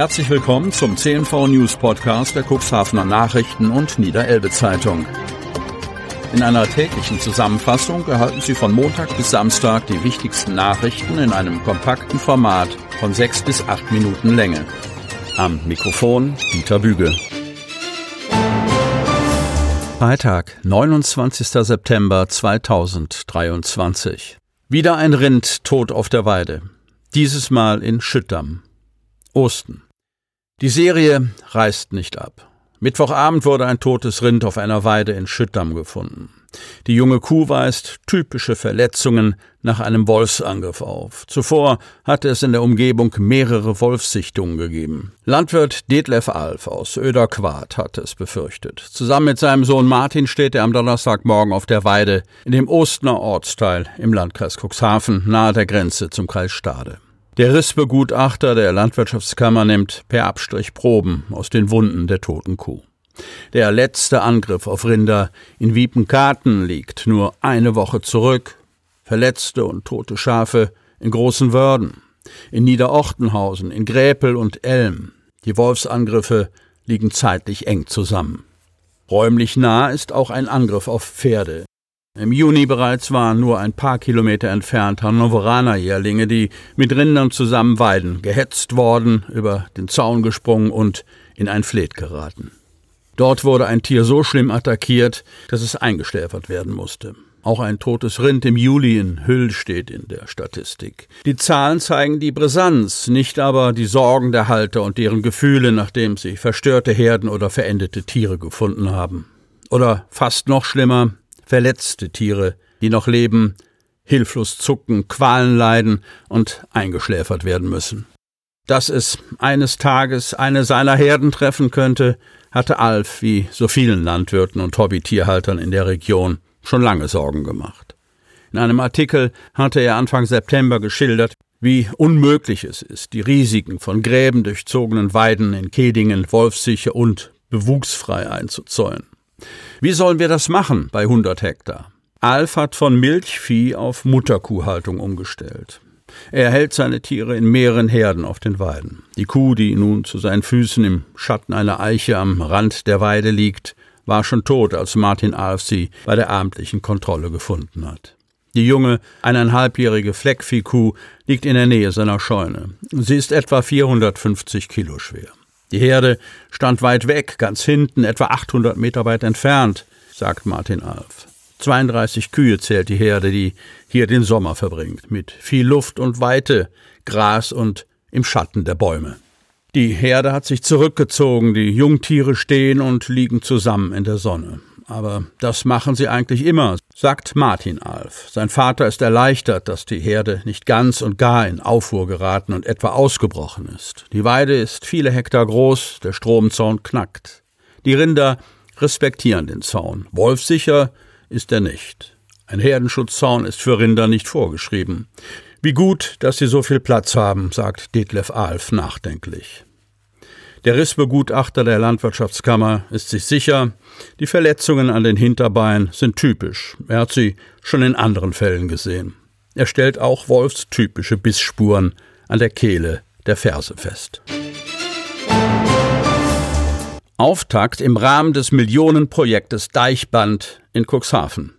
Herzlich willkommen zum CNV News Podcast der Cuxhavener Nachrichten und Niederelbe Zeitung. In einer täglichen Zusammenfassung erhalten Sie von Montag bis Samstag die wichtigsten Nachrichten in einem kompakten Format von sechs bis acht Minuten Länge. Am Mikrofon Dieter Büge. Freitag, 29. September 2023. Wieder ein Rind tot auf der Weide. Dieses Mal in Schüttam. Osten. Die Serie reißt nicht ab. Mittwochabend wurde ein totes Rind auf einer Weide in Schüttam gefunden. Die junge Kuh weist typische Verletzungen nach einem Wolfsangriff auf. Zuvor hatte es in der Umgebung mehrere Wolfssichtungen gegeben. Landwirt Detlef Alf aus Öderquart hatte es befürchtet. Zusammen mit seinem Sohn Martin steht er am Donnerstagmorgen auf der Weide in dem Ostner Ortsteil im Landkreis Cuxhaven nahe der Grenze zum Kreis Stade. Der Rissbegutachter der Landwirtschaftskammer nimmt per Abstrich Proben aus den Wunden der toten Kuh. Der letzte Angriff auf Rinder in Wiepenkarten liegt nur eine Woche zurück. Verletzte und tote Schafe in großen Wörden, in Niederortenhausen, in Gräpel und Elm. Die Wolfsangriffe liegen zeitlich eng zusammen. Räumlich nah ist auch ein Angriff auf Pferde. Im Juni bereits waren nur ein paar Kilometer entfernt Hannoveraner-Jährlinge, die mit Rindern zusammen weiden, gehetzt worden, über den Zaun gesprungen und in ein Fleet geraten. Dort wurde ein Tier so schlimm attackiert, dass es eingeschläfert werden musste. Auch ein totes Rind im Juli in Hüll steht in der Statistik. Die Zahlen zeigen die Brisanz, nicht aber die Sorgen der Halter und deren Gefühle, nachdem sie verstörte Herden oder verendete Tiere gefunden haben. Oder fast noch schlimmer, verletzte Tiere, die noch leben, hilflos zucken, Qualen leiden und eingeschläfert werden müssen. Dass es eines Tages eine seiner Herden treffen könnte, hatte Alf, wie so vielen Landwirten und Hobbytierhaltern in der Region, schon lange Sorgen gemacht. In einem Artikel hatte er Anfang September geschildert, wie unmöglich es ist, die Risiken von Gräben durchzogenen Weiden in Kedingen wolfsicher und bewuchsfrei einzuzäunen. Wie sollen wir das machen bei 100 Hektar? Alf hat von Milchvieh auf Mutterkuhhaltung umgestellt. Er hält seine Tiere in mehreren Herden auf den Weiden. Die Kuh, die nun zu seinen Füßen im Schatten einer Eiche am Rand der Weide liegt, war schon tot, als Martin Alf sie bei der abendlichen Kontrolle gefunden hat. Die junge, eineinhalbjährige Fleckviehkuh liegt in der Nähe seiner Scheune. Sie ist etwa 450 Kilo schwer. Die Herde stand weit weg, ganz hinten, etwa 800 Meter weit entfernt, sagt Martin Alf. 32 Kühe zählt die Herde, die hier den Sommer verbringt, mit viel Luft und Weite, Gras und im Schatten der Bäume. Die Herde hat sich zurückgezogen, die Jungtiere stehen und liegen zusammen in der Sonne. Aber das machen sie eigentlich immer, sagt Martin Alf. Sein Vater ist erleichtert, dass die Herde nicht ganz und gar in Aufruhr geraten und etwa ausgebrochen ist. Die Weide ist viele Hektar groß, der Stromzaun knackt. Die Rinder respektieren den Zaun. Wolfsicher ist er nicht. Ein Herdenschutzzaun ist für Rinder nicht vorgeschrieben. Wie gut, dass sie so viel Platz haben, sagt Detlef Alf nachdenklich. Der Rissbegutachter der Landwirtschaftskammer ist sich sicher, die Verletzungen an den Hinterbeinen sind typisch. Er hat sie schon in anderen Fällen gesehen. Er stellt auch wolfstypische Bissspuren an der Kehle der Ferse fest. Auftakt im Rahmen des Millionenprojektes Deichband in Cuxhaven.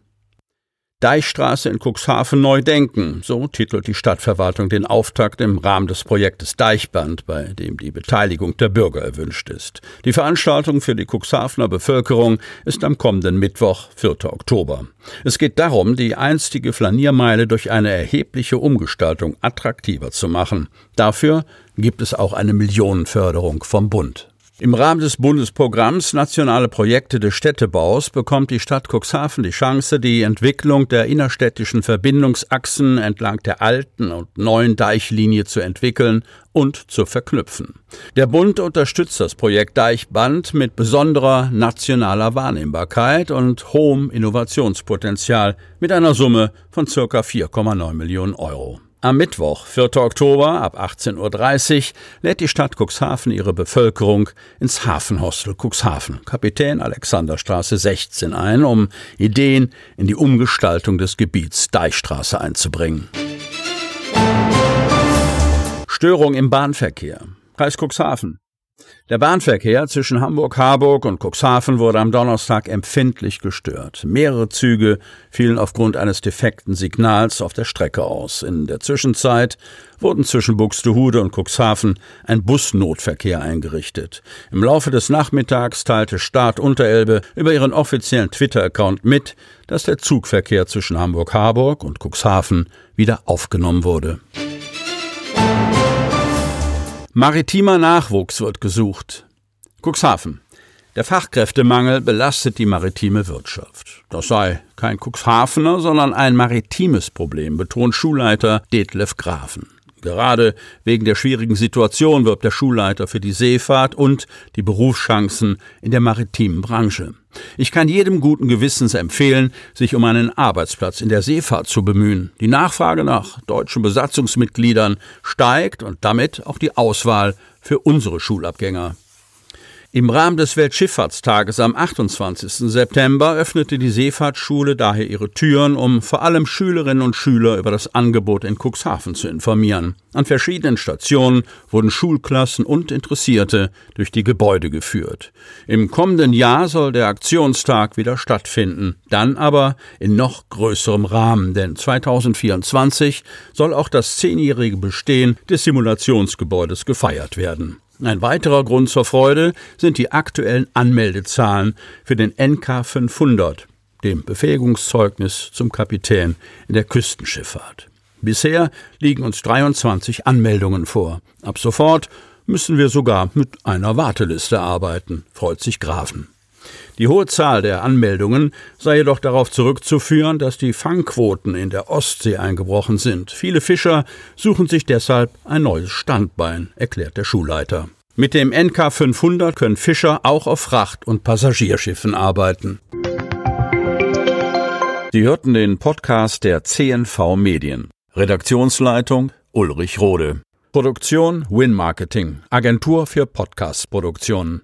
Deichstraße in Cuxhaven neu denken, so titelt die Stadtverwaltung den Auftakt im Rahmen des Projektes Deichband, bei dem die Beteiligung der Bürger erwünscht ist. Die Veranstaltung für die Cuxhavener Bevölkerung ist am kommenden Mittwoch, 4. Oktober. Es geht darum, die einstige Flaniermeile durch eine erhebliche Umgestaltung attraktiver zu machen. Dafür gibt es auch eine Millionenförderung vom Bund. Im Rahmen des Bundesprogramms Nationale Projekte des Städtebaus bekommt die Stadt Cuxhaven die Chance, die Entwicklung der innerstädtischen Verbindungsachsen entlang der alten und neuen Deichlinie zu entwickeln und zu verknüpfen. Der Bund unterstützt das Projekt Deichband mit besonderer nationaler Wahrnehmbarkeit und hohem Innovationspotenzial mit einer Summe von ca. 4,9 Millionen Euro. Am Mittwoch, 4. Oktober ab 18.30 Uhr lädt die Stadt Cuxhaven ihre Bevölkerung ins Hafenhostel Cuxhaven, Kapitän Alexanderstraße 16 ein, um Ideen in die Umgestaltung des Gebiets Deichstraße einzubringen. Störung im Bahnverkehr. Kreis Cuxhaven. Der Bahnverkehr zwischen Hamburg-Harburg und Cuxhaven wurde am Donnerstag empfindlich gestört. Mehrere Züge fielen aufgrund eines defekten Signals auf der Strecke aus. In der Zwischenzeit wurden zwischen Buxtehude und Cuxhaven ein Busnotverkehr eingerichtet. Im Laufe des Nachmittags teilte Staat Unterelbe über ihren offiziellen Twitter-Account mit, dass der Zugverkehr zwischen Hamburg-Harburg und Cuxhaven wieder aufgenommen wurde. Maritimer Nachwuchs wird gesucht. Cuxhaven. Der Fachkräftemangel belastet die maritime Wirtschaft. Das sei kein Cuxhavener, sondern ein maritimes Problem, betont Schulleiter Detlef Grafen. Gerade wegen der schwierigen Situation wirbt der Schulleiter für die Seefahrt und die Berufschancen in der maritimen Branche. Ich kann jedem guten Gewissens empfehlen, sich um einen Arbeitsplatz in der Seefahrt zu bemühen. Die Nachfrage nach deutschen Besatzungsmitgliedern steigt und damit auch die Auswahl für unsere Schulabgänger. Im Rahmen des Weltschifffahrtstages am 28. September öffnete die Seefahrtsschule daher ihre Türen, um vor allem Schülerinnen und Schüler über das Angebot in Cuxhaven zu informieren. An verschiedenen Stationen wurden Schulklassen und Interessierte durch die Gebäude geführt. Im kommenden Jahr soll der Aktionstag wieder stattfinden, dann aber in noch größerem Rahmen, denn 2024 soll auch das zehnjährige Bestehen des Simulationsgebäudes gefeiert werden. Ein weiterer Grund zur Freude sind die aktuellen Anmeldezahlen für den NK 500, dem Befähigungszeugnis zum Kapitän in der Küstenschifffahrt. Bisher liegen uns 23 Anmeldungen vor. Ab sofort müssen wir sogar mit einer Warteliste arbeiten, freut sich Grafen. Die hohe Zahl der Anmeldungen sei jedoch darauf zurückzuführen, dass die Fangquoten in der Ostsee eingebrochen sind. Viele Fischer suchen sich deshalb ein neues Standbein, erklärt der Schulleiter. Mit dem NK 500 können Fischer auch auf Fracht- und Passagierschiffen arbeiten. Sie hörten den Podcast der CNV Medien. Redaktionsleitung Ulrich Rode. Produktion Win Marketing, Agentur für Podcast-Produktionen.